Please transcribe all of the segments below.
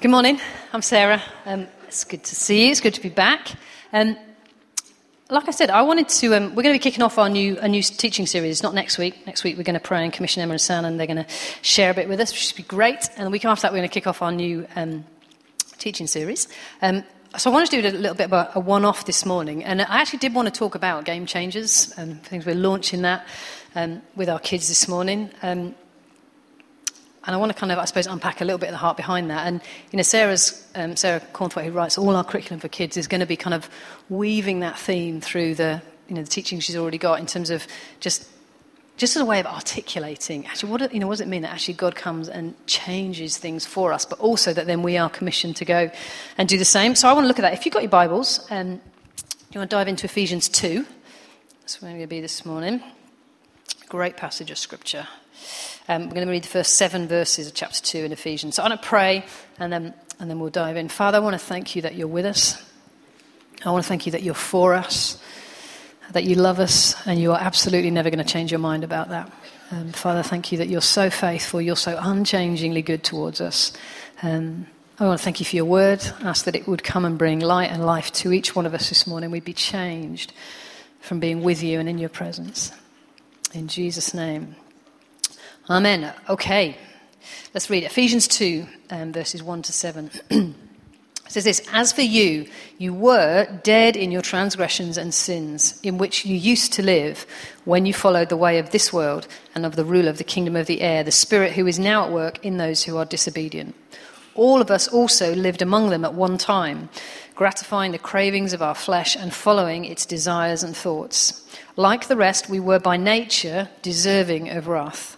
Good morning. I'm Sarah. Um, it's good to see you. It's good to be back. Um, like I said, I wanted to. Um, we're going to be kicking off our new a new teaching series. Not next week. Next week we're going to pray and commission Emma and San, and they're going to share a bit with us, which should be great. And the week after that, we're going to kick off our new um, teaching series. Um, so I wanted to do a little bit of a, one-off this morning, and I actually did want to talk about game changers and things. We're launching that um, with our kids this morning. And I want to kind of, I suppose, unpack a little bit of the heart behind that. And, you know, Sarah's, um, Sarah Cornthwaite, who writes all our curriculum for kids, is going to be kind of weaving that theme through the, you know, the teaching she's already got in terms of just, just as a way of articulating, actually, what, you know, what does it mean that actually God comes and changes things for us, but also that then we are commissioned to go and do the same. So I want to look at that. If you've got your Bibles, um, you want to dive into Ephesians 2. That's where we're going to be this morning. Great passage of Scripture. Um, we're going to read the first seven verses of chapter 2 in Ephesians. So I'm going to pray and then, and then we'll dive in. Father, I want to thank you that you're with us. I want to thank you that you're for us, that you love us, and you are absolutely never going to change your mind about that. Um, Father, thank you that you're so faithful, you're so unchangingly good towards us. Um, I want to thank you for your word. Ask that it would come and bring light and life to each one of us this morning. We'd be changed from being with you and in your presence. In Jesus' name. Amen. Okay. Let's read Ephesians 2, um, verses 1 to 7. it says this As for you, you were dead in your transgressions and sins, in which you used to live when you followed the way of this world and of the ruler of the kingdom of the air, the spirit who is now at work in those who are disobedient. All of us also lived among them at one time, gratifying the cravings of our flesh and following its desires and thoughts. Like the rest, we were by nature deserving of wrath.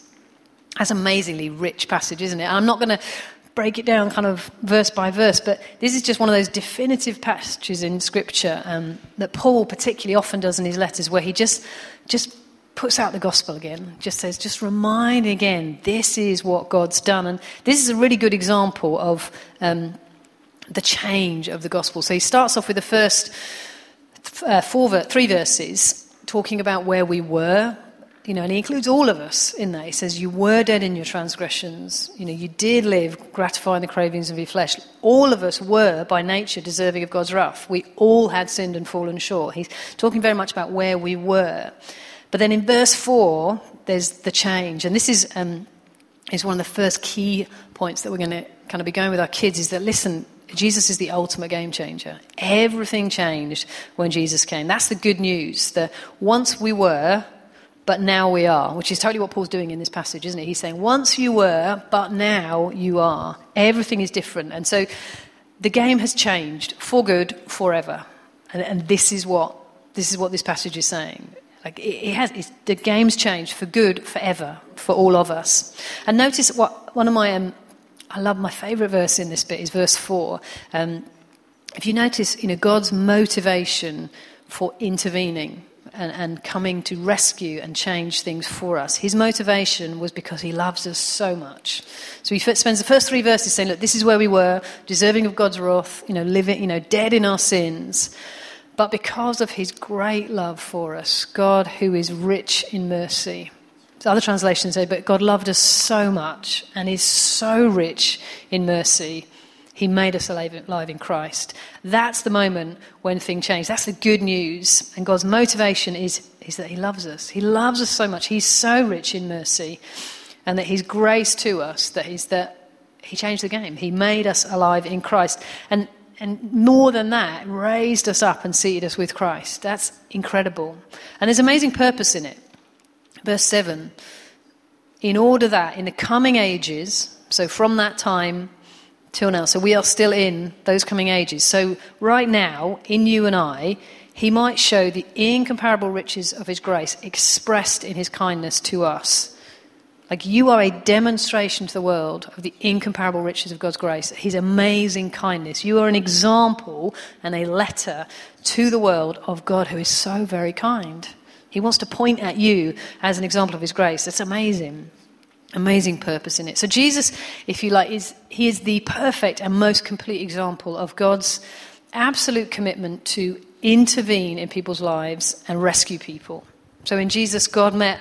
That's amazingly rich passage, isn't it? I'm not going to break it down kind of verse by verse, but this is just one of those definitive passages in Scripture um, that Paul particularly often does in his letters, where he just just puts out the gospel again, just says, just remind again, this is what God's done, and this is a really good example of um, the change of the gospel. So he starts off with the first uh, four, three verses talking about where we were you know, and he includes all of us in that. He says, You were dead in your transgressions. You know, you did live gratifying the cravings of your flesh. All of us were, by nature, deserving of God's wrath. We all had sinned and fallen short. He's talking very much about where we were. But then in verse 4, there's the change. And this is, um, is one of the first key points that we're going to kind of be going with our kids is that, listen, Jesus is the ultimate game changer. Everything changed when Jesus came. That's the good news. That once we were, but now we are, which is totally what Paul's doing in this passage, isn't it? He's saying, once you were, but now you are. Everything is different. And so the game has changed for good forever. And, and this, is what, this is what this passage is saying. Like it, it has, the game's changed for good forever for all of us. And notice what one of my, um, I love my favourite verse in this bit is verse 4. Um, if you notice, you know, God's motivation for intervening and, and, coming to rescue and change things for us. His motivation was because he loves us so much. So he spends the first three verses saying, Look, this is where we were, deserving of God's wrath, you know, living, you know, dead in our sins. But because of his great love for us, God, who is rich in mercy, other translations say, But God loved us so much and is so rich in mercy he made us alive in Christ. That's the moment when things change. That's the good news. And God's motivation is, is that He loves us. He loves us so much. He's so rich in mercy. And that His grace to us, that He's that He changed the game. He made us alive in Christ. And, and more than that, raised us up and seated us with Christ. That's incredible. And there's amazing purpose in it. Verse 7 In order that in the coming ages, so from that time till now. So we are still in those coming ages. So right now, in you and I, he might show the incomparable riches of his grace expressed in his kindness to us. Like you are a demonstration to the world of the incomparable riches of God's grace, His amazing kindness. You are an example and a letter to the world of God who is so very kind. He wants to point at you as an example of His grace. It's amazing. Amazing purpose in it. So Jesus, if you like, is he is the perfect and most complete example of God's absolute commitment to intervene in people's lives and rescue people. So in Jesus, God met,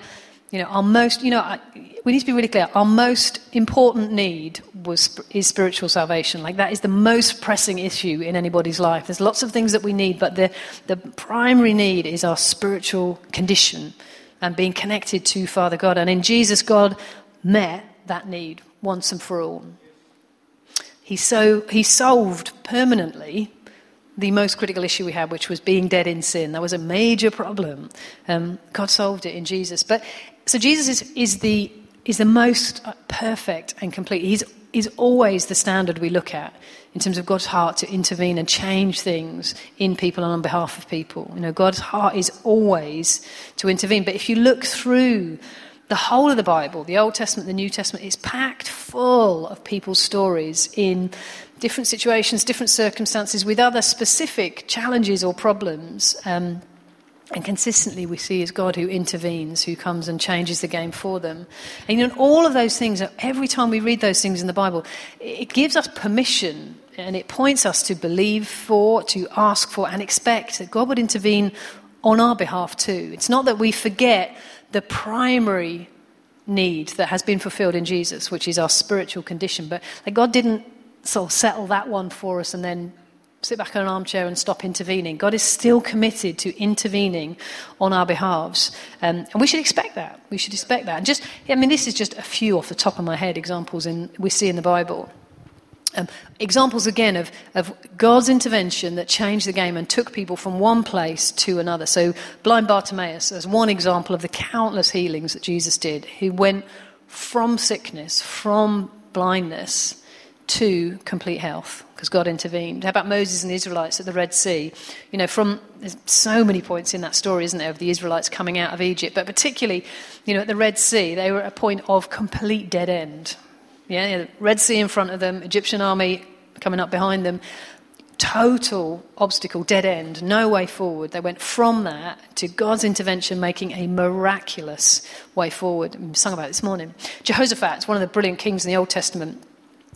you know, our most, you know, we need to be really clear. Our most important need was is spiritual salvation. Like that is the most pressing issue in anybody's life. There's lots of things that we need, but the the primary need is our spiritual condition and being connected to Father God. And in Jesus, God met that need once and for all. He so he solved permanently the most critical issue we had, which was being dead in sin. That was a major problem. Um, God solved it in Jesus. But so Jesus is, is the is the most perfect and complete. He's is always the standard we look at in terms of God's heart to intervene and change things in people and on behalf of people. You know, God's heart is always to intervene. But if you look through the whole of the Bible, the Old Testament, the New Testament, is packed full of people's stories in different situations, different circumstances, with other specific challenges or problems. Um, and consistently, we see is God who intervenes, who comes and changes the game for them. And you know, all of those things, every time we read those things in the Bible, it gives us permission and it points us to believe for, to ask for, and expect that God would intervene on our behalf too. It's not that we forget the primary need that has been fulfilled in Jesus, which is our spiritual condition, but that God didn't sort of settle that one for us and then sit back in an armchair and stop intervening. God is still committed to intervening on our behalves. Um, and we should expect that. We should expect that. And just, I mean, this is just a few off the top of my head examples in, we see in the Bible. Um, examples again of, of God's intervention that changed the game and took people from one place to another. So, blind Bartimaeus as one example of the countless healings that Jesus did. He went from sickness, from blindness, to complete health because God intervened. How about Moses and the Israelites at the Red Sea? You know, from there's so many points in that story, isn't there, of the Israelites coming out of Egypt, but particularly, you know, at the Red Sea, they were at a point of complete dead end. Yeah, yeah Red Sea in front of them, Egyptian army coming up behind them. Total obstacle, dead end, no way forward. They went from that to God's intervention, making a miraculous way forward. We sung about this morning. Jehoshaphat, one of the brilliant kings in the Old Testament,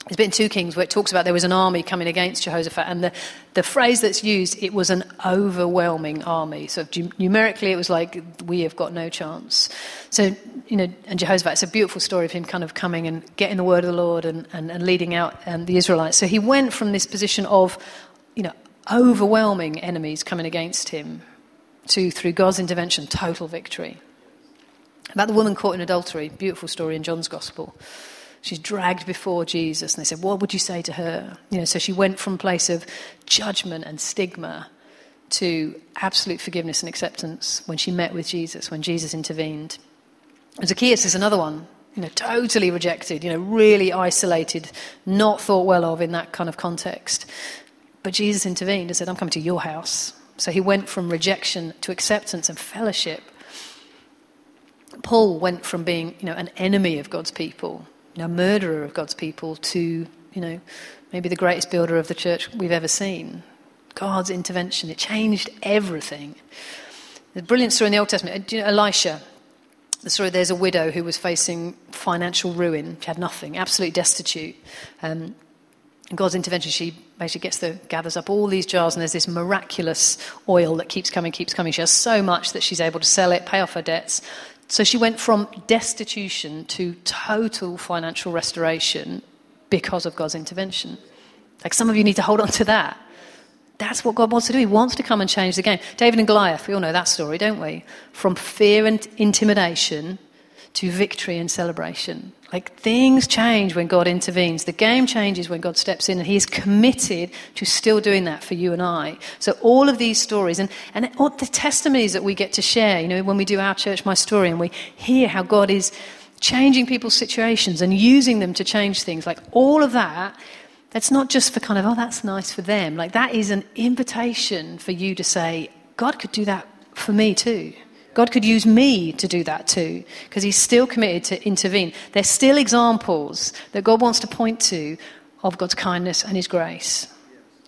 there's been two kings where it talks about there was an army coming against Jehoshaphat, and the, the phrase that's used, it was an overwhelming army. So numerically, it was like, we have got no chance. So, you know, and Jehoshaphat, it's a beautiful story of him kind of coming and getting the word of the Lord and, and, and leading out um, the Israelites. So he went from this position of, you know, overwhelming enemies coming against him to, through God's intervention, total victory. About the woman caught in adultery, beautiful story in John's Gospel. She's dragged before Jesus, and they said, What would you say to her? You know, so she went from a place of judgment and stigma to absolute forgiveness and acceptance when she met with Jesus, when Jesus intervened. And Zacchaeus is another one, you know, totally rejected, you know, really isolated, not thought well of in that kind of context. But Jesus intervened and said, I'm coming to your house. So he went from rejection to acceptance and fellowship. Paul went from being, you know, an enemy of God's people you know, murderer of God's people to, you know, maybe the greatest builder of the church we've ever seen. God's intervention, it changed everything. The brilliant story in the Old Testament, you know, Elisha, the story there's a widow who was facing financial ruin. She had nothing, absolutely destitute. Um, God's intervention, she basically gets the, gathers up all these jars, and there's this miraculous oil that keeps coming, keeps coming. She has so much that she's able to sell it, pay off her debts, so she went from destitution to total financial restoration because of God's intervention. Like some of you need to hold on to that. That's what God wants to do. He wants to come and change the game. David and Goliath, we all know that story, don't we? From fear and intimidation to victory and celebration. Like things change when God intervenes. The game changes when God steps in, and He is committed to still doing that for you and I. So all of these stories and, and all the testimonies that we get to share, you know, when we do our church, my story, and we hear how God is changing people's situations and using them to change things, like all of that, that's not just for kind of, oh, that's nice for them. Like that is an invitation for you to say, God could do that for me too. God could use me to do that too, because He's still committed to intervene. There's still examples that God wants to point to of God's kindness and His grace.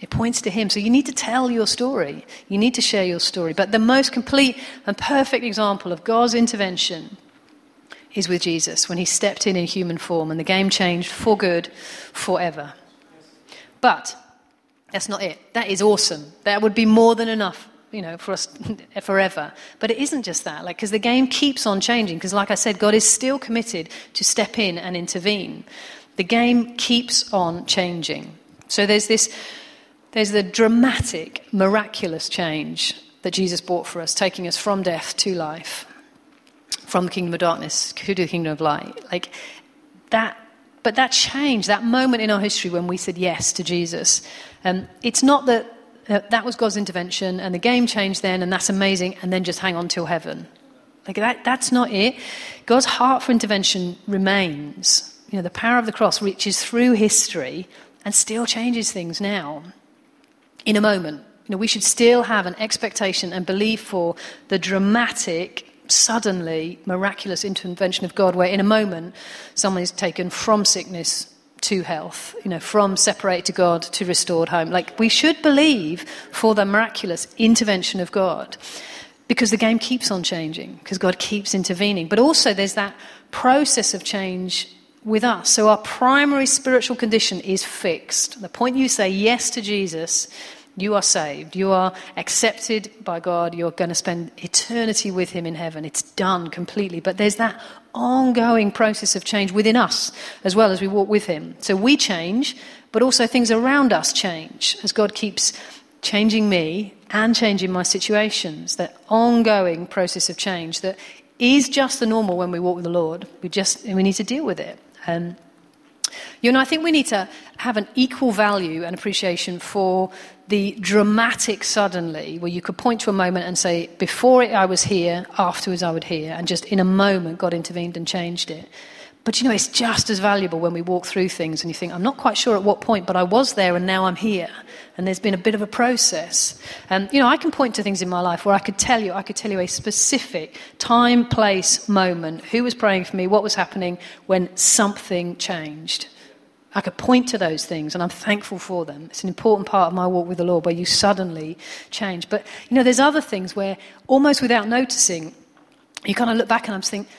It points to Him. So you need to tell your story. You need to share your story. But the most complete and perfect example of God's intervention is with Jesus when He stepped in in human form and the game changed for good forever. But that's not it. That is awesome. That would be more than enough you know, for us forever. But it isn't just that, like, because the game keeps on changing. Because, like I said, God is still committed to step in and intervene. The game keeps on changing. So there's this, there's the dramatic, miraculous change that Jesus brought for us, taking us from death to life, from the kingdom of darkness to the kingdom of light. Like that, but that change, that moment in our history when we said yes to Jesus, um, it's not that Uh, that was God's intervention and the game changed then, and that's amazing, and then just hang on till heaven. Like that, that's not it. God's heart for intervention remains. You know, the power of the cross reaches through history and still changes things now. In a moment, you know, we should still have an expectation and belief for the dramatic, suddenly miraculous intervention of God, where in a moment someone is taken from sickness to health, you know, from separated to God to restored home. Like we should believe for the miraculous intervention of God because the game keeps on changing, because God keeps intervening. But also there's that process of change with us. So our primary spiritual condition is fixed. The point you say yes to Jesus, you are saved. You are accepted by God. You're going to spend eternity with Him in heaven. It's done completely. But there's that ongoing process of change within us as well as we walk with Him. So we change, but also things around us change as God keeps changing me and changing my situations. That ongoing process of change that is just the normal when we walk with the Lord. We just we need to deal with it. Um, you know, I think we need to have an equal value and appreciation for the dramatic suddenly, where you could point to a moment and say, before it, I was here, afterwards I would hear, and just in a moment God intervened and changed it. But you know, it's just as valuable when we walk through things and you think, I'm not quite sure at what point, but I was there and now I'm here. And there's been a bit of a process. And, you know, I can point to things in my life where I could tell you, I could tell you a specific time, place, moment, who was praying for me, what was happening when something changed. I could point to those things, and I'm thankful for them. It's an important part of my walk with the Lord where you suddenly change. But, you know, there's other things where almost without noticing, you kind of look back and I'm thinking,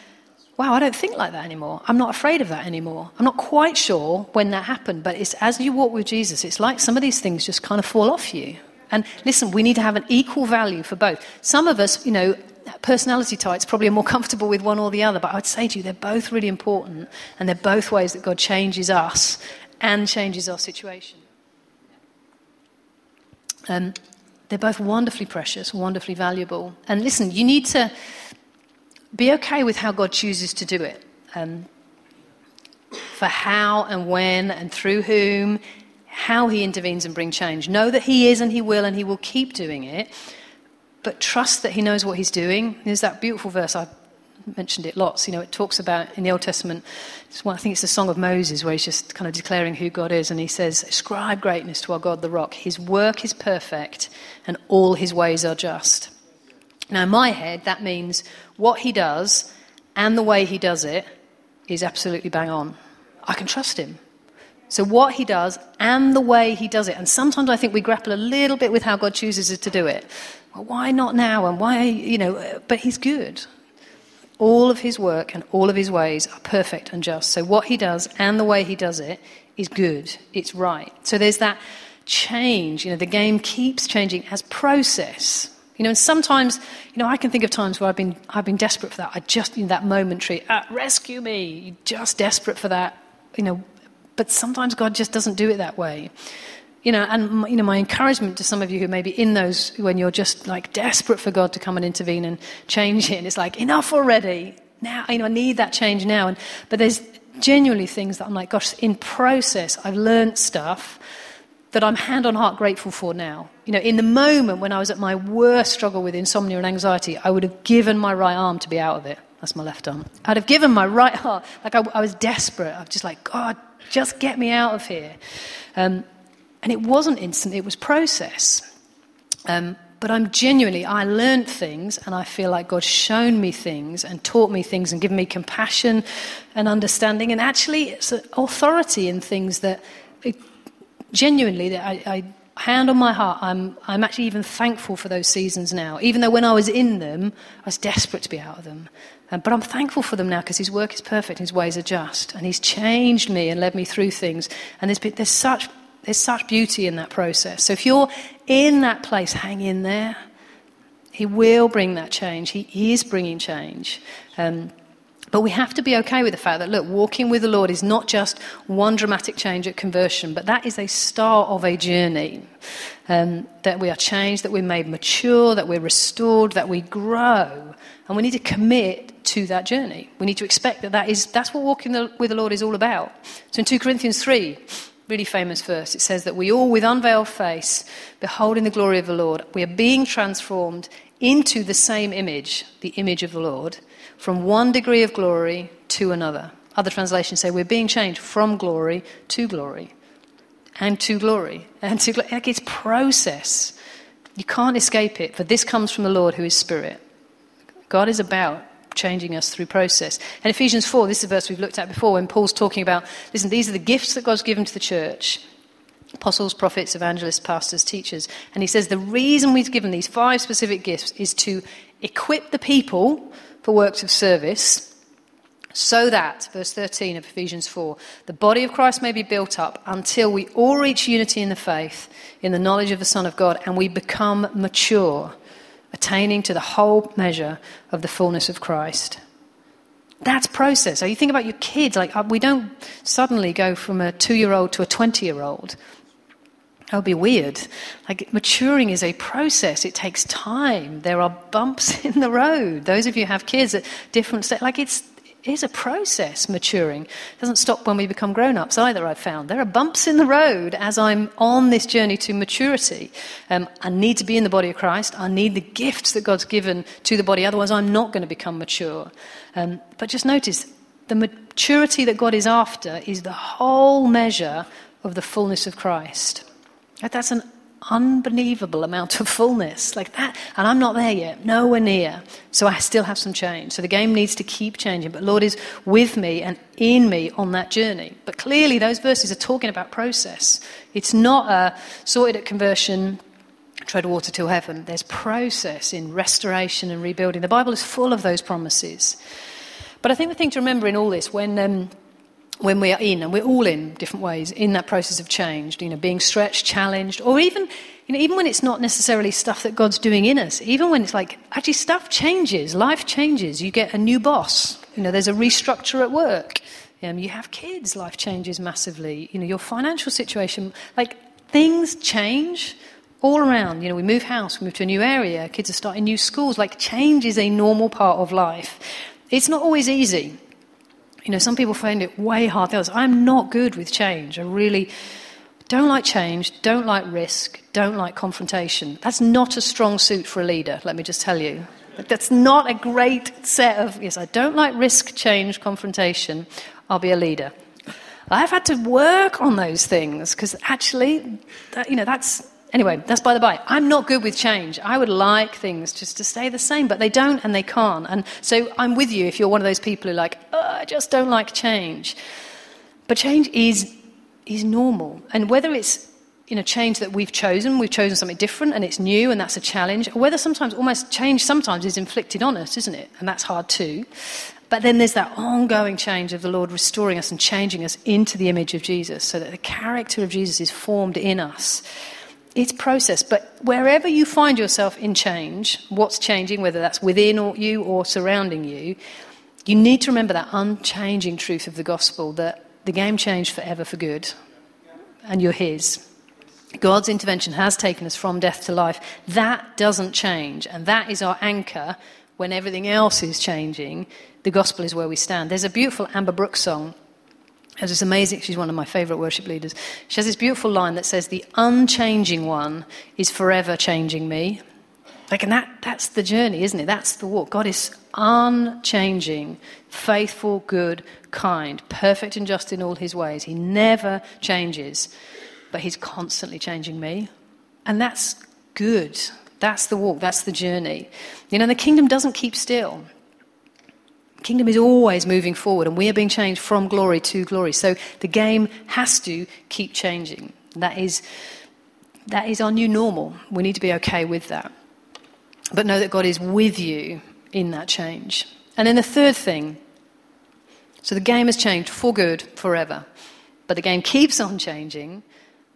wow, I don't think like that anymore. I'm not afraid of that anymore. I'm not quite sure when that happened, but it's as you walk with Jesus, it's like some of these things just kind of fall off you. And listen, we need to have an equal value for both. Some of us, you know, personality types probably are more comfortable with one or the other, but I would say to you, they're both really important, and they're both ways that God changes us and changes our situation. Um, they're both wonderfully precious, wonderfully valuable. And listen, you need to be okay with how God chooses to do it. Um, for how and when and through whom, how He intervenes and brings change. Know that He is and He will and He will keep doing it but trust that he knows what he's doing. There's that beautiful verse, I mentioned it lots. You know, it talks about in the Old Testament, one, I think it's the Song of Moses, where he's just kind of declaring who God is. And he says, Ascribe greatness to our God, the rock. His work is perfect, and all his ways are just. Now, in my head, that means what he does and the way he does it is absolutely bang on. I can trust him. So, what he does and the way he does it. And sometimes I think we grapple a little bit with how God chooses to do it. Why not now? And why, you know, but he's good. All of his work and all of his ways are perfect and just. So, what he does and the way he does it is good, it's right. So, there's that change. You know, the game keeps changing as process. You know, and sometimes, you know, I can think of times where I've been, I've been desperate for that. I just, in that momentary, ah, rescue me. Just desperate for that, you know, but sometimes God just doesn't do it that way. You know, and you know, my encouragement to some of you who may be in those when you're just like desperate for God to come and intervene and change it, and it's like enough already. Now, you know, I need that change now. And but there's genuinely things that I'm like, gosh, in process, I've learned stuff that I'm hand on heart grateful for now. You know, in the moment when I was at my worst struggle with insomnia and anxiety, I would have given my right arm to be out of it. That's my left arm. I'd have given my right heart. Like I, I was desperate. I was just like, God, just get me out of here. Um, and it wasn't instant, it was process. Um, but I'm genuinely, I learned things and I feel like God's shown me things and taught me things and given me compassion and understanding and actually it's authority in things that it, genuinely that I, I hand on my heart, I'm, I'm actually even thankful for those seasons now. Even though when I was in them, I was desperate to be out of them. Um, but I'm thankful for them now because His work is perfect, His ways are just, and He's changed me and led me through things. And there's, been, there's, such, there's such beauty in that process. So if you're in that place, hang in there. He will bring that change. He is bringing change. Um, but we have to be okay with the fact that, look, walking with the Lord is not just one dramatic change at conversion, but that is a start of a journey. Um, that we are changed, that we're made mature, that we're restored, that we grow. And we need to commit to that journey. We need to expect that, that is, that's what walking the, with the Lord is all about. So in 2 Corinthians 3, really famous verse, it says that we all, with unveiled face, beholding the glory of the Lord, we are being transformed into the same image, the image of the Lord from one degree of glory to another. Other translations say we're being changed from glory to glory and to glory and to glory. Like it's process. You can't escape it, for this comes from the Lord who is Spirit. God is about changing us through process. And Ephesians 4, this is a verse we've looked at before when Paul's talking about listen, these are the gifts that God's given to the church apostles, prophets, evangelists, pastors, teachers. And he says the reason we've given these five specific gifts is to equip the people for works of service, so that, verse 13 of Ephesians 4, the body of Christ may be built up until we all reach unity in the faith, in the knowledge of the Son of God, and we become mature, attaining to the whole measure of the fullness of Christ. That's process. So you think about your kids, like uh, we don't suddenly go from a two year old to a 20 year old. That would be weird. Like, maturing is a process. It takes time. There are bumps in the road. Those of you have kids at different stages, like, it's, it is a process, maturing. It doesn't stop when we become grown ups either, I've found. There are bumps in the road as I'm on this journey to maturity. Um, I need to be in the body of Christ. I need the gifts that God's given to the body, otherwise, I'm not going to become mature. Um, but just notice the maturity that God is after is the whole measure of the fullness of Christ. That's an unbelievable amount of fullness like that. And I'm not there yet, nowhere near. So I still have some change. So the game needs to keep changing. But Lord is with me and in me on that journey. But clearly, those verses are talking about process. It's not a sorted at conversion, tread water till heaven. There's process in restoration and rebuilding. The Bible is full of those promises. But I think the thing to remember in all this, when. Um, when we are in, and we're all in different ways, in that process of change, you know, being stretched, challenged, or even, you know, even when it's not necessarily stuff that God's doing in us, even when it's like, actually stuff changes, life changes, you get a new boss, you know, there's a restructure at work, um, you have kids, life changes massively, you know, your financial situation, like, things change all around, you know, we move house, we move to a new area, kids are starting new schools, like, change is a normal part of life. It's not always easy. You know, some people find it way hard. Others, I'm not good with change. I really don't like change, don't like risk, don't like confrontation. That's not a strong suit for a leader, let me just tell you. That's not a great set of, yes, I don't like risk, change, confrontation. I'll be a leader. I've had to work on those things because actually, that, you know, that's Anyway, that's by the by. I'm not good with change. I would like things just to stay the same, but they don't and they can't. And so I'm with you if you're one of those people who are like, oh, I just don't like change. But change is, is normal. And whether it's you know, change that we've chosen, we've chosen something different and it's new and that's a challenge, or whether sometimes almost change sometimes is inflicted on us, isn't it? And that's hard too. But then there's that ongoing change of the Lord restoring us and changing us into the image of Jesus so that the character of Jesus is formed in us it's process. But wherever you find yourself in change, what's changing, whether that's within or you or surrounding you, you need to remember that unchanging truth of the gospel that the game changed forever for good, and you're His. God's intervention has taken us from death to life. That doesn't change, and that is our anchor when everything else is changing. The gospel is where we stand. There's a beautiful Amber Brooks song it's amazing. She's one of my favourite worship leaders. She has this beautiful line that says, The unchanging one is forever changing me. Like, and that, that's the journey, isn't it? That's the walk. God is unchanging, faithful, good, kind, perfect and just in all his ways. He never changes, but he's constantly changing me. And that's good. That's the walk, that's the journey. You know, the kingdom doesn't keep still. Kingdom is always moving forward, and we are being changed from glory to glory. So the game has to keep changing. That is, that is our new normal. We need to be okay with that. But know that God is with you in that change. And then the third thing so the game has changed for good forever. But the game keeps on changing,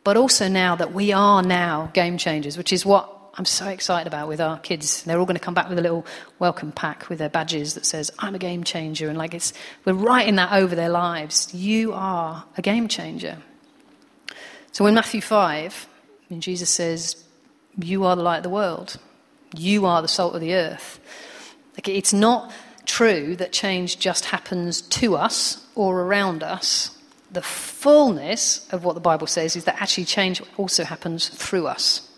but also now that we are now game changers, which is what I'm so excited about with our kids. They're all going to come back with a little welcome pack with their badges that says, I'm a game changer. And like it's, we're writing that over their lives. You are a game changer. So in Matthew 5, when Jesus says, You are the light of the world, you are the salt of the earth. Like it's not true that change just happens to us or around us. The fullness of what the Bible says is that actually change also happens through us.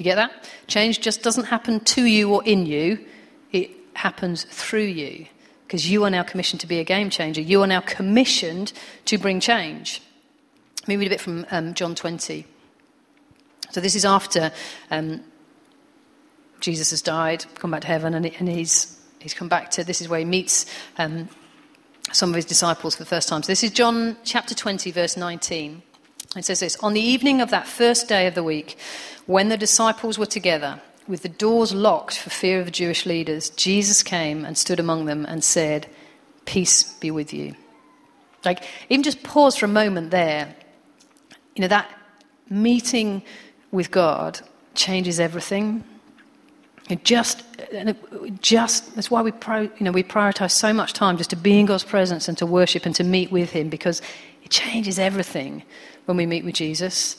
You get that? Change just doesn't happen to you or in you, it happens through you. Because you are now commissioned to be a game changer. You are now commissioned to bring change. Let me read a bit from um, John 20. So this is after um, Jesus has died, come back to heaven, and, he's he's come back to this is where he meets um, some of his disciples for the first time. So this is John chapter 20, verse 19. It says this On the evening of that first day of the week, when the disciples were together, with the doors locked for fear of the Jewish leaders, Jesus came and stood among them and said, Peace be with you. Like, even just pause for a moment there. You know, that meeting with God changes everything. It just, just that's why we, pro, you know, we prioritize so much time just to be in God's presence and to worship and to meet with Him because it changes everything when we meet with Jesus.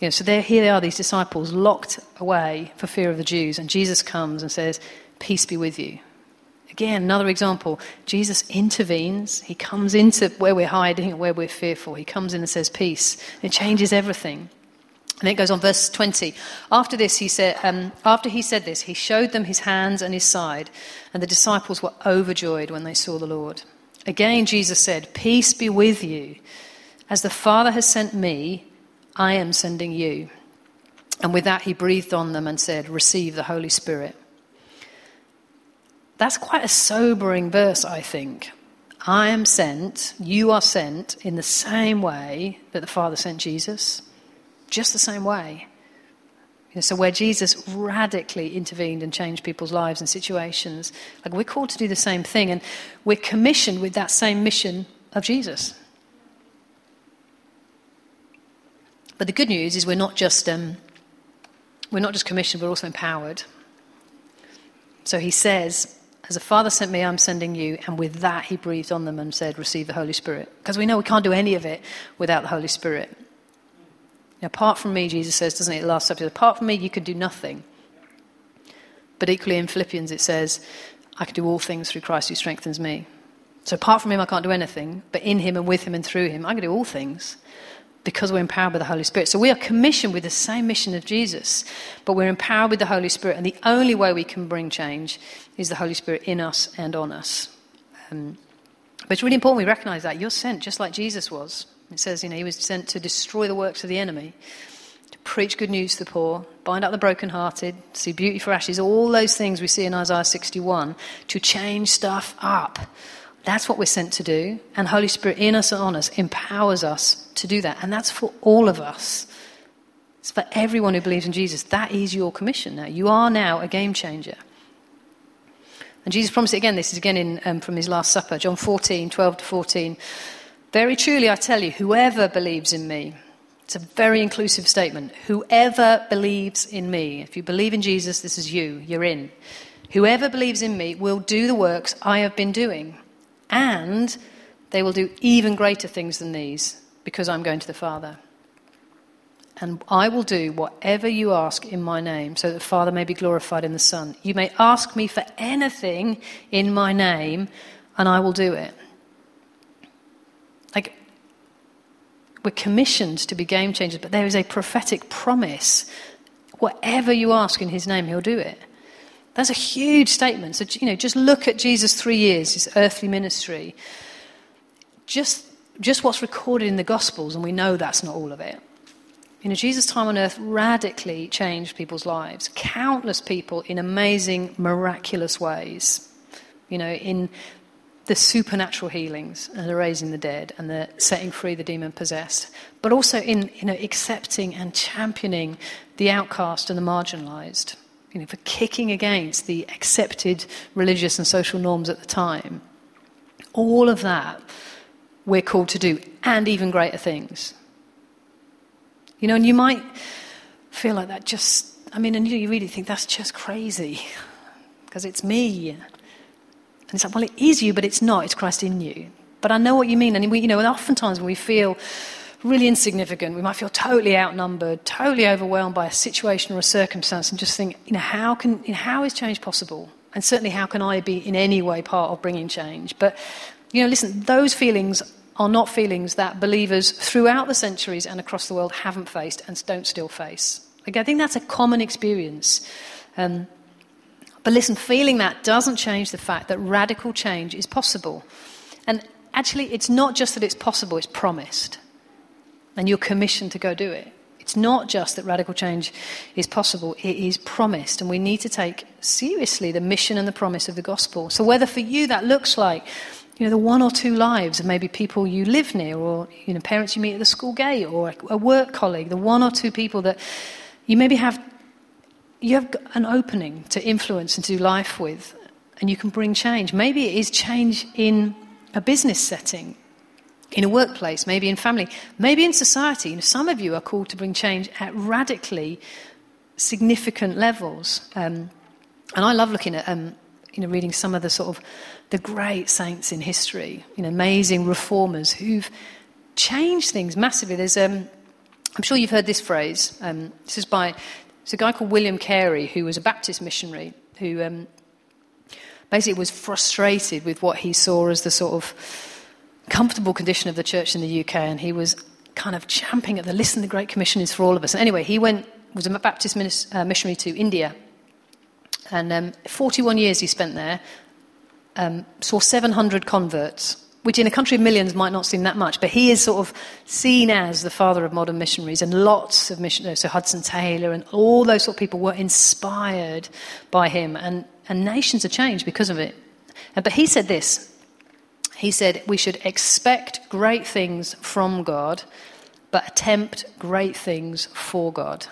You know, so there, here they are, these disciples locked away for fear of the Jews, and Jesus comes and says, "Peace be with you." Again, another example. Jesus intervenes. He comes into where we're hiding, where we're fearful. He comes in and says, "Peace." It changes everything. And it goes on, verse 20. After this, he said, um, after he said this, he showed them his hands and his side, and the disciples were overjoyed when they saw the Lord. Again, Jesus said, Peace be with you. As the Father has sent me, I am sending you. And with that, he breathed on them and said, Receive the Holy Spirit. That's quite a sobering verse, I think. I am sent, you are sent in the same way that the Father sent Jesus just the same way. So, where Jesus radically intervened and changed people's lives and situations, like we're called to do the same thing, and we're commissioned with that same mission of Jesus. But the good news is we're not just um, we're not just commissioned, we're also empowered. So he says, "As the Father sent me, I'm sending you." And with that, he breathed on them and said, "Receive the Holy Spirit," because we know we can't do any of it without the Holy Spirit. Now, apart from me, Jesus says, doesn't it, the last chapter, apart from me, you could do nothing. But equally in Philippians, it says, I can do all things through Christ who strengthens me. So apart from him, I can't do anything, but in him and with him and through him, I can do all things because we're empowered by the Holy Spirit. So we are commissioned with the same mission of Jesus, but we're empowered with the Holy Spirit, and the only way we can bring change is the Holy Spirit in us and on us. Um, but it's really important we recognize that. You're sent just like Jesus was. It says, you know, he was sent to destroy the works of the enemy, to preach good news to the poor, bind up the brokenhearted, see beauty for ashes, all those things we see in Isaiah 61, to change stuff up. That's what we're sent to do. And Holy Spirit in us and on us empowers us to do that. And that's for all of us. It's for everyone who believes in Jesus. That is your commission now. You are now a game changer. And Jesus promised it again. This is again in, um, from his Last Supper, John 14, 12 to 14. Very truly, I tell you, whoever believes in me, it's a very inclusive statement. Whoever believes in me, if you believe in Jesus, this is you, you're in. Whoever believes in me will do the works I have been doing, and they will do even greater things than these, because I'm going to the Father. And I will do whatever you ask in my name, so that the Father may be glorified in the Son. You may ask me for anything in my name, and I will do it. Like, we're commissioned to be game changers, but there is a prophetic promise. Whatever you ask in his name, he'll do it. That's a huge statement. So, you know, just look at Jesus' three years, his earthly ministry. Just, just what's recorded in the Gospels, and we know that's not all of it. You know, Jesus' time on earth radically changed people's lives. Countless people in amazing, miraculous ways. You know, in the supernatural healings and the raising the dead and the setting free the demon possessed, but also in you know, accepting and championing the outcast and the marginalized, you know, for kicking against the accepted religious and social norms at the time. All of that we're called to do, and even greater things. You know, and you might feel like that just, I mean, and you really think that's just crazy because it's me. And it's like, well, it is you, but it's not. It's Christ in you. But I know what you mean. And we, you know, oftentimes when we feel really insignificant, we might feel totally outnumbered, totally overwhelmed by a situation or a circumstance, and just think, you know, how can, you know, how is change possible? And certainly, how can I be in any way part of bringing change? But, you know, listen, those feelings are not feelings that believers throughout the centuries and across the world haven't faced and don't still face. Like, I think that's a common experience. Um, but listen, feeling that doesn't change the fact that radical change is possible. And actually, it's not just that it's possible, it's promised. And you're commissioned to go do it. It's not just that radical change is possible, it is promised. And we need to take seriously the mission and the promise of the gospel. So, whether for you that looks like you know, the one or two lives of maybe people you live near, or you know, parents you meet at the school gate, or a work colleague, the one or two people that you maybe have you have an opening to influence and to do life with, and you can bring change. Maybe it is change in a business setting, in a workplace, maybe in family, maybe in society. You know, some of you are called to bring change at radically significant levels. Um, and I love looking at, um, you know, reading some of the sort of the great saints in history, you know, amazing reformers who've changed things massively. There's, um, I'm sure you've heard this phrase. Um, this is by it's a guy called William Carey, who was a Baptist missionary, who um, basically was frustrated with what he saw as the sort of comfortable condition of the church in the UK, and he was kind of champing at the listen, the Great Commission is for all of us. And anyway, he went, was a Baptist uh, missionary to India, and um, 41 years he spent there, um, saw 700 converts which in a country of millions might not seem that much, but he is sort of seen as the father of modern missionaries, and lots of missionaries, so Hudson Taylor and all those sort of people were inspired by him, and, and nations are changed because of it. But he said this he said, We should expect great things from God, but attempt great things for God.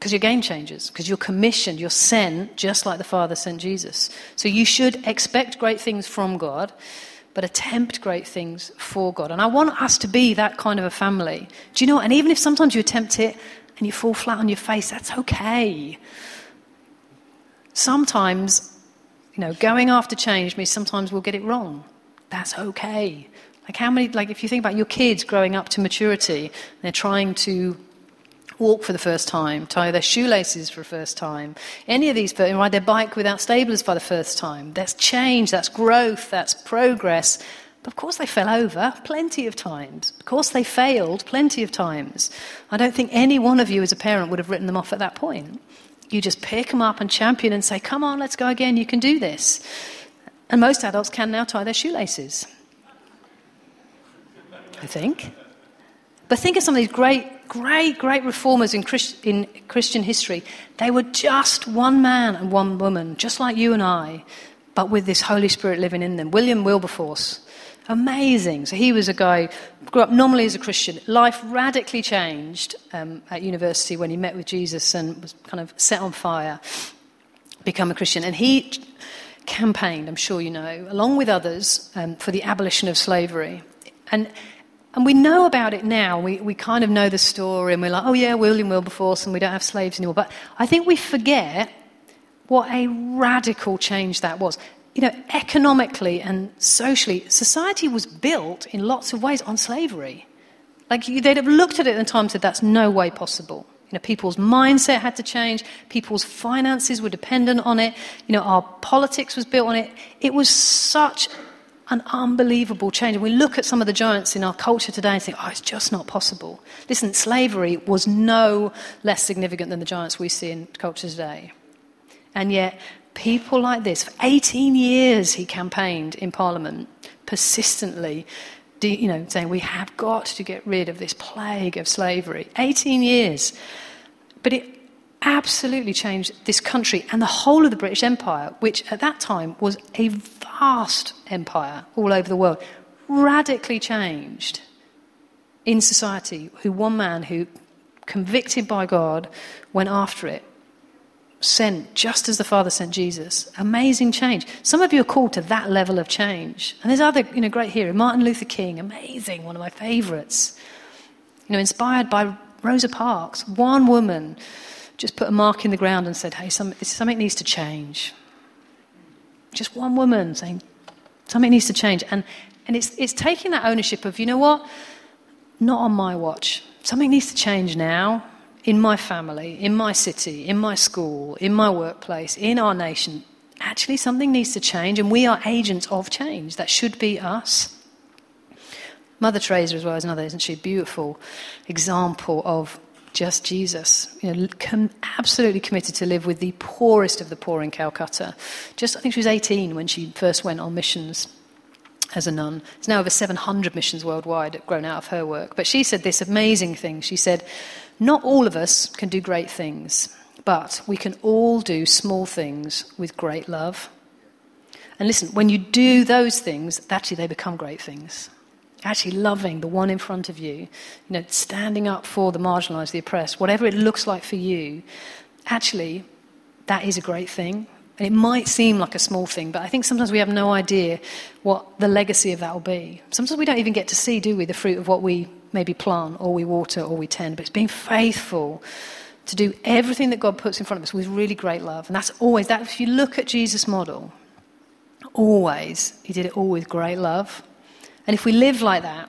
Because you're game changers, because you're commissioned, you're sent just like the Father sent Jesus. So you should expect great things from God, but attempt great things for God. And I want us to be that kind of a family. Do you know? And even if sometimes you attempt it and you fall flat on your face, that's okay. Sometimes, you know, going after change means sometimes we'll get it wrong. That's okay. Like how many, like if you think about your kids growing up to maturity, they're trying to walk for the first time, tie their shoelaces for the first time, any of these, ride their bike without stablers for the first time. That's change, that's growth, that's progress. But of course, they fell over plenty of times. Of course, they failed plenty of times. I don't think any one of you as a parent would have written them off at that point. You just pick them up and champion and say, Come on, let's go again, you can do this. And most adults can now tie their shoelaces. I think. But think of some of these great, great, great reformers in, Christ, in Christian history. They were just one man and one woman, just like you and I, but with this Holy Spirit living in them. William Wilberforce, amazing. So he was a guy, grew up normally as a Christian. Life radically changed um, at university when he met with Jesus and was kind of set on fire, become a Christian. And he campaigned, I'm sure you know, along with others, um, for the abolition of slavery. And and we know about it now. We, we kind of know the story and we're like, oh, yeah, William Wilberforce, and we don't have slaves anymore. But I think we forget what a radical change that was. You know, economically and socially, society was built in lots of ways on slavery. Like, they'd have looked at it at the time and said, that's no way possible. You know, people's mindset had to change. People's finances were dependent on it. You know, our politics was built on it. It was such an unbelievable change. And we look at some of the giants in our culture today and think, oh, it's just not possible. Listen, slavery was no less significant than the giants we see in culture today. And yet, people like this, for 18 years he campaigned in Parliament, persistently you know, saying we have got to get rid of this plague of slavery. 18 years. But it absolutely changed this country and the whole of the British Empire, which at that time was a vast empire all over the world, radically changed in society. Who one man who, convicted by God, went after it, sent just as the Father sent Jesus. Amazing change. Some of you are called to that level of change. And there's other, you know, great hero, Martin Luther King, amazing, one of my favourites. You know, inspired by Rosa Parks, one woman just put a mark in the ground and said, hey, some, something needs to change. Just one woman saying, something needs to change. And, and it's, it's taking that ownership of, you know what? Not on my watch. Something needs to change now in my family, in my city, in my school, in my workplace, in our nation. Actually, something needs to change, and we are agents of change. That should be us. Mother Teresa, as well, is another, isn't she? Beautiful example of just Jesus. You know, com- absolutely committed to live with the poorest of the poor in Calcutta. Just, I think she was 18 when she first went on missions as a nun. It's now over 700 missions worldwide grown out of her work. But she said this amazing thing. She said, Not all of us can do great things, but we can all do small things with great love. And listen, when you do those things, actually they become great things actually loving the one in front of you, you know, standing up for the marginalized, the oppressed, whatever it looks like for you, actually, that is a great thing. And it might seem like a small thing, but I think sometimes we have no idea what the legacy of that will be. Sometimes we don't even get to see, do we, the fruit of what we maybe plant or we water or we tend, but it's being faithful to do everything that God puts in front of us with really great love. And that's always that. If you look at Jesus' model, always, he did it all with great love and if we live like that,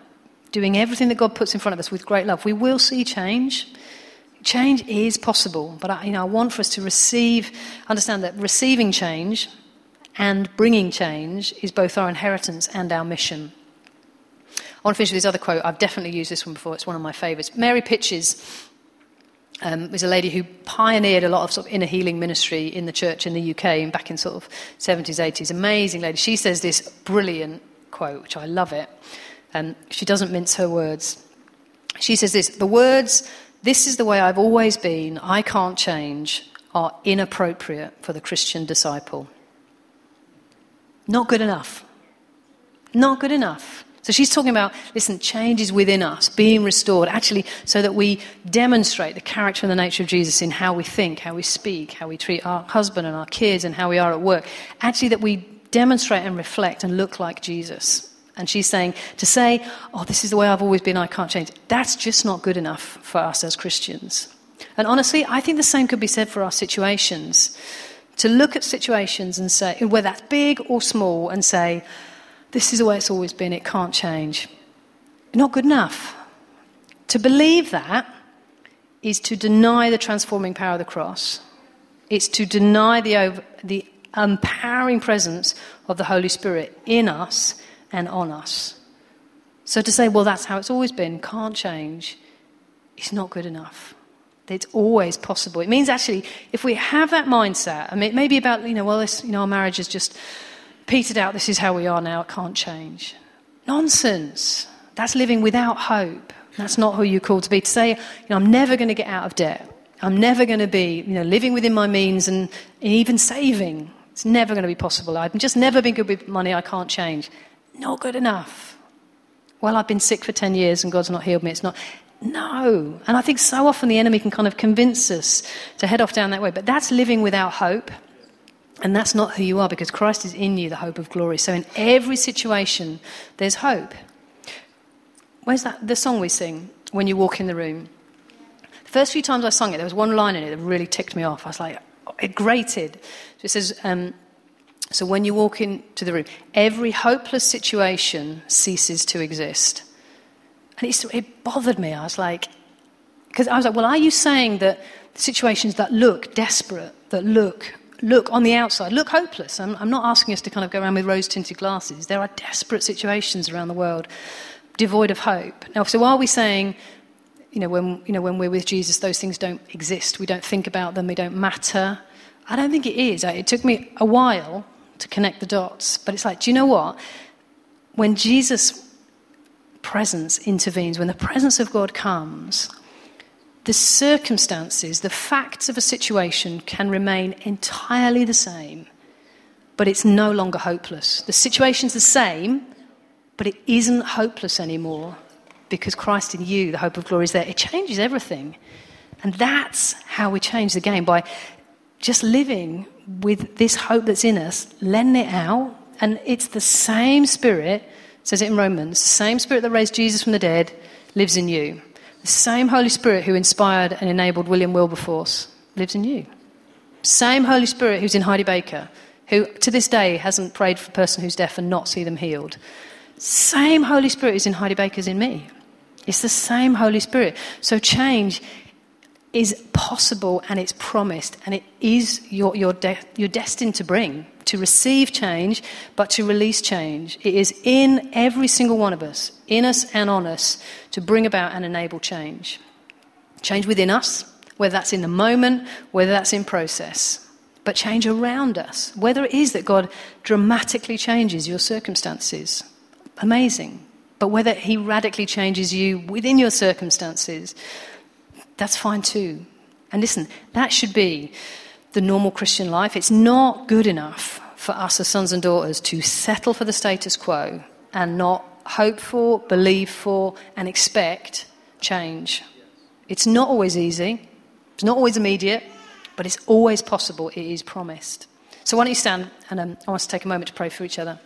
doing everything that God puts in front of us with great love, we will see change. Change is possible, but I, you know, I want for us to receive, understand that receiving change and bringing change is both our inheritance and our mission. I want to finish with this other quote. I've definitely used this one before. It's one of my favourites. Mary Pytches um, was a lady who pioneered a lot of sort of inner healing ministry in the church in the UK back in sort of 70s, 80s. Amazing lady. She says this brilliant quote, which I love it. Um, she doesn't mince her words. She says this The words, this is the way I've always been, I can't change, are inappropriate for the Christian disciple. Not good enough. Not good enough. So she's talking about, listen, change is within us, being restored, actually, so that we demonstrate the character and the nature of Jesus in how we think, how we speak, how we treat our husband and our kids, and how we are at work. Actually, that we demonstrate and reflect and look like Jesus. And she's saying, to say, oh, this is the way I've always been, I can't change, that's just not good enough for us as Christians. And honestly, I think the same could be said for our situations. To look at situations and say, whether that's big or small, and say, this is the way it's always been, it can't change. Not good enough. To believe that is to deny the transforming power of the cross. It's to deny the, over, the empowering presence of the Holy Spirit in us and on us. So to say, well, that's how it's always been, can't change, is not good enough. It's always possible. It means actually, if we have that mindset, I mean, it may be about, you know, well, this, you know, our marriage is just petered out, this is how we are now, it can't change. Nonsense. That's living without hope. That's not who you're called to be. To say, you know, I'm never going to get out of debt. I'm never going to be, you know, living within my means and even saving. It's never going to be possible. I've just never been good with money. I can't change. Not good enough. Well, I've been sick for 10 years and God's not healed me. It's not. No. And I think so often the enemy can kind of convince us to head off down that way. But that's living without hope. And that's not who you are because Christ is in you, the hope of glory. So in every situation, there's hope. Where's that? The song we sing when you walk in the room. The first few times I sung it, there was one line in it that really ticked me off. I was like, it grated. So it says, um, so when you walk into the room, every hopeless situation ceases to exist. And it bothered me. I was like, because I was like, well, are you saying that situations that look desperate, that look look on the outside, look hopeless? I'm, I'm not asking us to kind of go around with rose tinted glasses. There are desperate situations around the world devoid of hope. Now, so are we saying you know, when, you know, when we're with Jesus, those things don't exist. We don't think about them, they don't matter. I don't think it is. It took me a while to connect the dots, but it's like, do you know what? When Jesus presence intervenes, when the presence of God comes, the circumstances, the facts of a situation can remain entirely the same, but it's no longer hopeless. The situation's the same, but it isn't hopeless anymore because Christ in you, the hope of glory, is there. It changes everything. And that's how we change the game by just living with this hope that's in us, letting it out. And it's the same spirit, says it in Romans, the same spirit that raised Jesus from the dead lives in you. The same Holy Spirit who inspired and enabled William Wilberforce lives in you. Same Holy Spirit who's in Heidi Baker, who to this day hasn't prayed for a person who's deaf and not see them healed. Same Holy Spirit who's in Heidi Baker's in me. It's the same Holy Spirit. So change is possible and it's promised, and it is your, your de- you're destined to bring, to receive change, but to release change. It is in every single one of us, in us and on us, to bring about and enable change. Change within us, whether that's in the moment, whether that's in process, but change around us, whether it is that God dramatically changes your circumstances. Amazing. But whether He radically changes you within your circumstances, that's fine too. And listen, that should be the normal Christian life. It's not good enough for us as sons and daughters to settle for the status quo and not hope for, believe for, and expect change. It's not always easy, it's not always immediate, but it's always possible. It is promised. So, why don't you stand and um, I want us to take a moment to pray for each other.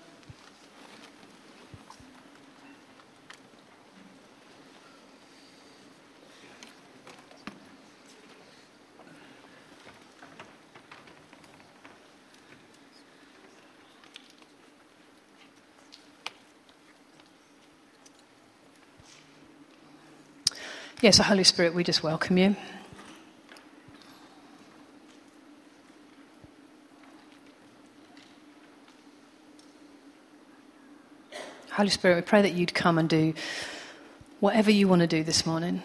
Yes, Holy Spirit, we just welcome you. Holy Spirit, we pray that you'd come and do whatever you want to do this morning.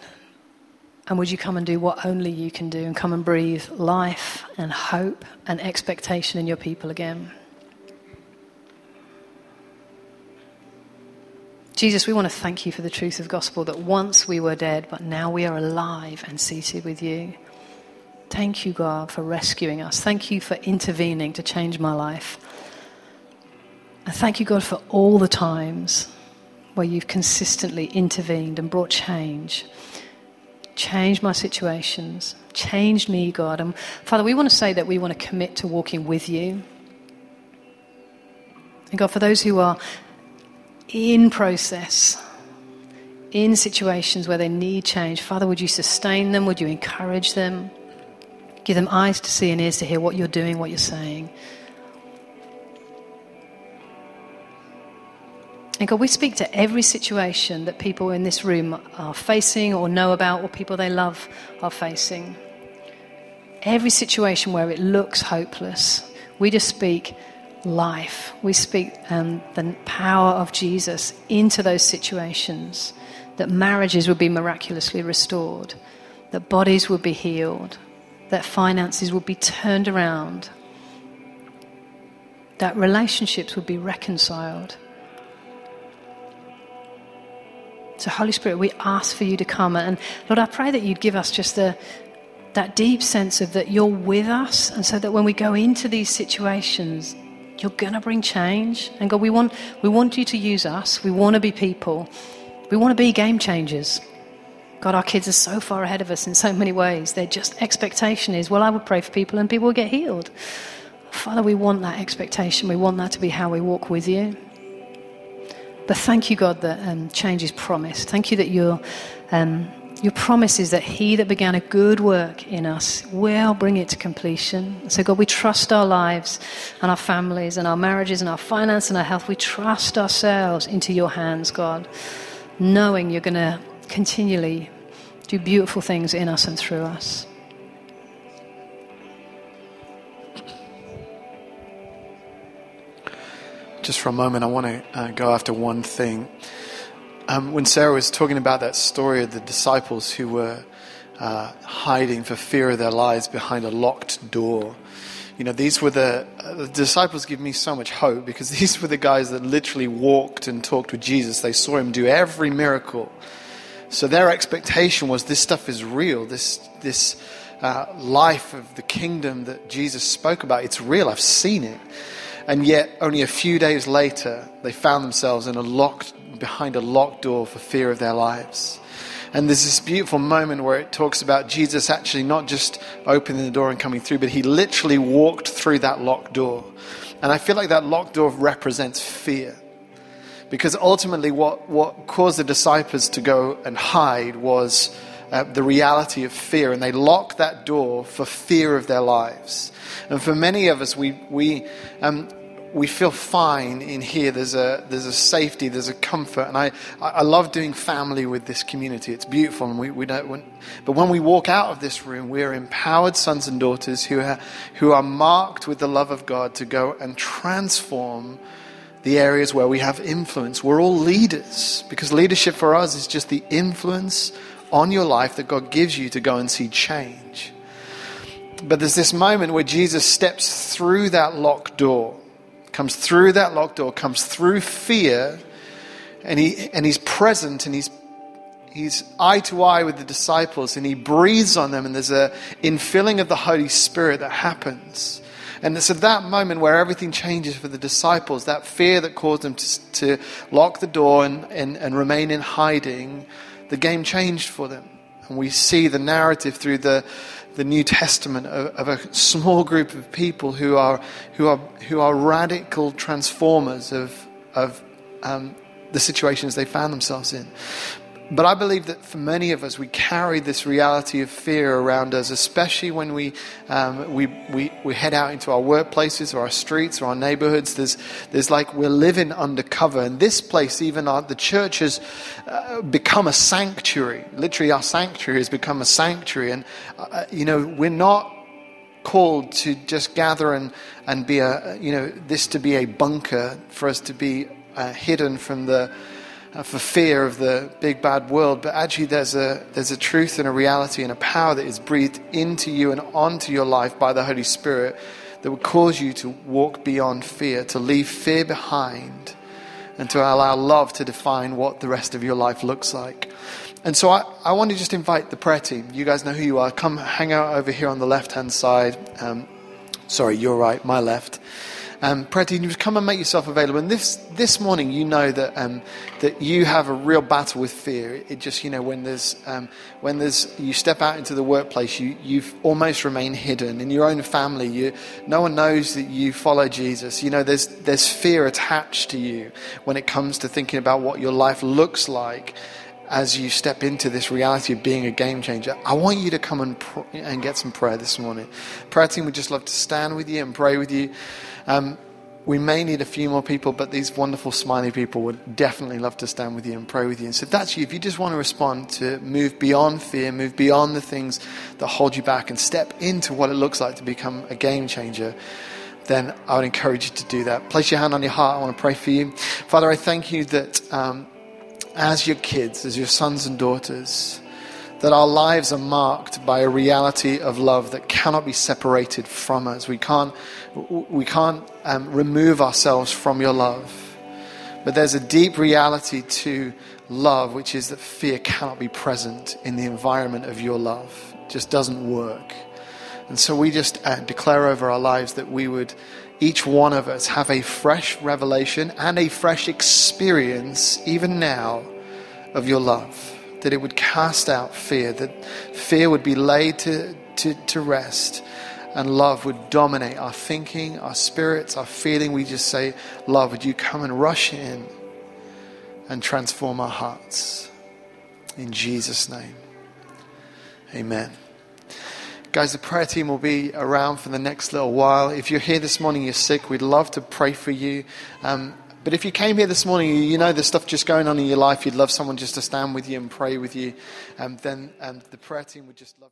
And would you come and do what only you can do and come and breathe life and hope and expectation in your people again? Jesus, we want to thank you for the truth of gospel that once we were dead, but now we are alive and seated with you. Thank you, God, for rescuing us. Thank you for intervening to change my life. And thank you, God, for all the times where you've consistently intervened and brought change. Changed my situations, changed me, God. And Father, we want to say that we want to commit to walking with you. And God, for those who are in process, in situations where they need change, Father, would you sustain them? Would you encourage them? Give them eyes to see and ears to hear what you're doing, what you're saying. And God, we speak to every situation that people in this room are facing or know about or people they love are facing. Every situation where it looks hopeless, we just speak life. We speak um, the power of Jesus into those situations, that marriages would be miraculously restored, that bodies would be healed, that finances would be turned around, that relationships would be reconciled. So, Holy Spirit, we ask for you to come. And Lord, I pray that you'd give us just the, that deep sense of that you're with us. And so that when we go into these situations, you're going to bring change. And God, we want, we want you to use us. We want to be people. We want to be game changers. God, our kids are so far ahead of us in so many ways. Their just expectation is, well, I would pray for people and people will get healed. Father, we want that expectation. We want that to be how we walk with you. But thank you, God, that um, change is promised. Thank you that you're. Um, your promise is that he that began a good work in us will bring it to completion. So, God, we trust our lives and our families and our marriages and our finance and our health. We trust ourselves into your hands, God, knowing you're going to continually do beautiful things in us and through us. Just for a moment, I want to uh, go after one thing. Um, when Sarah was talking about that story of the disciples who were uh, hiding for fear of their lives behind a locked door, you know, these were the, uh, the disciples give me so much hope because these were the guys that literally walked and talked with Jesus. They saw him do every miracle. So their expectation was this stuff is real. This, this uh, life of the kingdom that Jesus spoke about, it's real. I've seen it. And yet, only a few days later, they found themselves in a locked, behind a locked door for fear of their lives. And there's this beautiful moment where it talks about Jesus actually not just opening the door and coming through, but he literally walked through that locked door. And I feel like that locked door represents fear. Because ultimately, what, what caused the disciples to go and hide was uh, the reality of fear. And they locked that door for fear of their lives. And for many of us, we, we, um, we feel fine in here. There's a, there's a safety, there's a comfort. And I, I love doing family with this community. It's beautiful. And we, we don't, when, but when we walk out of this room, we are empowered sons and daughters who are, who are marked with the love of God to go and transform the areas where we have influence. We're all leaders because leadership for us is just the influence on your life that God gives you to go and see change. But there's this moment where Jesus steps through that locked door comes through that locked door, comes through fear, and, he, and he's present and he's, he's eye to eye with the disciples and he breathes on them, and there's a infilling of the Holy Spirit that happens. And it's at that moment where everything changes for the disciples. That fear that caused them to, to lock the door and, and, and remain in hiding, the game changed for them. And we see the narrative through the, the New Testament of, of, a small group of people who are, who are, who are radical transformers of, of um, the situations they found themselves in. But I believe that for many of us, we carry this reality of fear around us, especially when we, um, we, we, we head out into our workplaces or our streets or our neighborhoods. There's, there's like we're living undercover. And this place, even our, the church has uh, become a sanctuary. Literally, our sanctuary has become a sanctuary. And, uh, you know, we're not called to just gather and, and be a, you know, this to be a bunker for us to be uh, hidden from the uh, for fear of the big bad world, but actually there's a, there's a truth and a reality and a power that is breathed into you and onto your life by the Holy Spirit that will cause you to walk beyond fear, to leave fear behind, and to allow love to define what the rest of your life looks like. And so I, I want to just invite the prayer team. You guys know who you are. Come hang out over here on the left hand side. Um, sorry, your right, my left. Um, Preti, you just come and make yourself available. And this this morning, you know that um, that you have a real battle with fear. It just you know when there's um, when there's you step out into the workplace, you you've almost remain hidden in your own family. You no one knows that you follow Jesus. You know there's there's fear attached to you when it comes to thinking about what your life looks like as you step into this reality of being a game changer, I want you to come and, pr- and get some prayer this morning. Prayer team would just love to stand with you and pray with you. Um, we may need a few more people, but these wonderful, smiley people would definitely love to stand with you and pray with you. And so that's you. If you just want to respond to move beyond fear, move beyond the things that hold you back, and step into what it looks like to become a game changer, then I would encourage you to do that. Place your hand on your heart. I want to pray for you. Father, I thank you that um, as your kids, as your sons and daughters, that our lives are marked by a reality of love that cannot be separated from us. We can't, we can't um, remove ourselves from your love. But there's a deep reality to love, which is that fear cannot be present in the environment of your love. It just doesn't work. And so we just uh, declare over our lives that we would, each one of us, have a fresh revelation and a fresh experience, even now, of your love that it would cast out fear, that fear would be laid to, to, to rest, and love would dominate our thinking, our spirits, our feeling. We just say, Love, would you come and rush in and transform our hearts? In Jesus' name. Amen. Guys, the prayer team will be around for the next little while. If you're here this morning, you're sick, we'd love to pray for you. Um, but if you came here this morning, you know there's stuff just going on in your life, you'd love someone just to stand with you and pray with you, um, then um, the prayer team would just love.